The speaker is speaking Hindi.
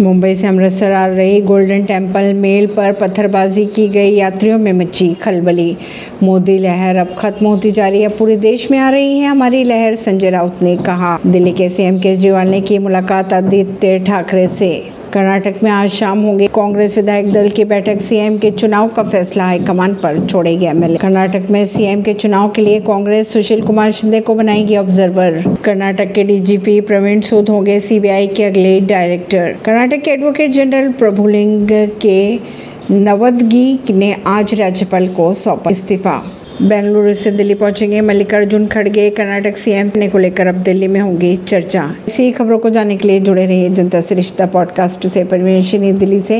मुंबई से अमृतसर आ रही गोल्डन टेंपल मेल पर पत्थरबाजी की गई, यात्रियों में मची खलबली। मोदी लहर अब खत्म होती जा रही है, पूरे देश में आ रही है हमारी लहर, संजय राउत ने कहा। दिल्ली के सीएम केजरीवाल ने की मुलाकात आदित्य ठाकरे से। कर्नाटक में आज शाम होगी कांग्रेस विधायक दल की बैठक, सीएम के चुनाव का फैसला हाईकमान पर छोड़ेगी एमएलए। कर्नाटक में सीएम के चुनाव के लिए कांग्रेस सुशील कुमार शिंदे को बनाएगी ऑब्जर्वर। कर्नाटक के डीजीपी प्रवीण सूद होंगे सीबीआई के अगले डायरेक्टर। कर्नाटक के एडवोकेट जनरल प्रभुलिंग के नवदगी ने आज राज्यपाल को सौंपा इस्तीफा। बेंगलुरु से दिल्ली पहुँचेंगे, मल्लिकार्जुन खड़गे, कर्नाटक सीएम ने को लेकर अब दिल्ली में होंगी चर्चा। इसी खबरों को जानने के लिए जुड़े रहिए जनता से रिश्ता पॉडकास्ट से, परवीन दिल्ली से।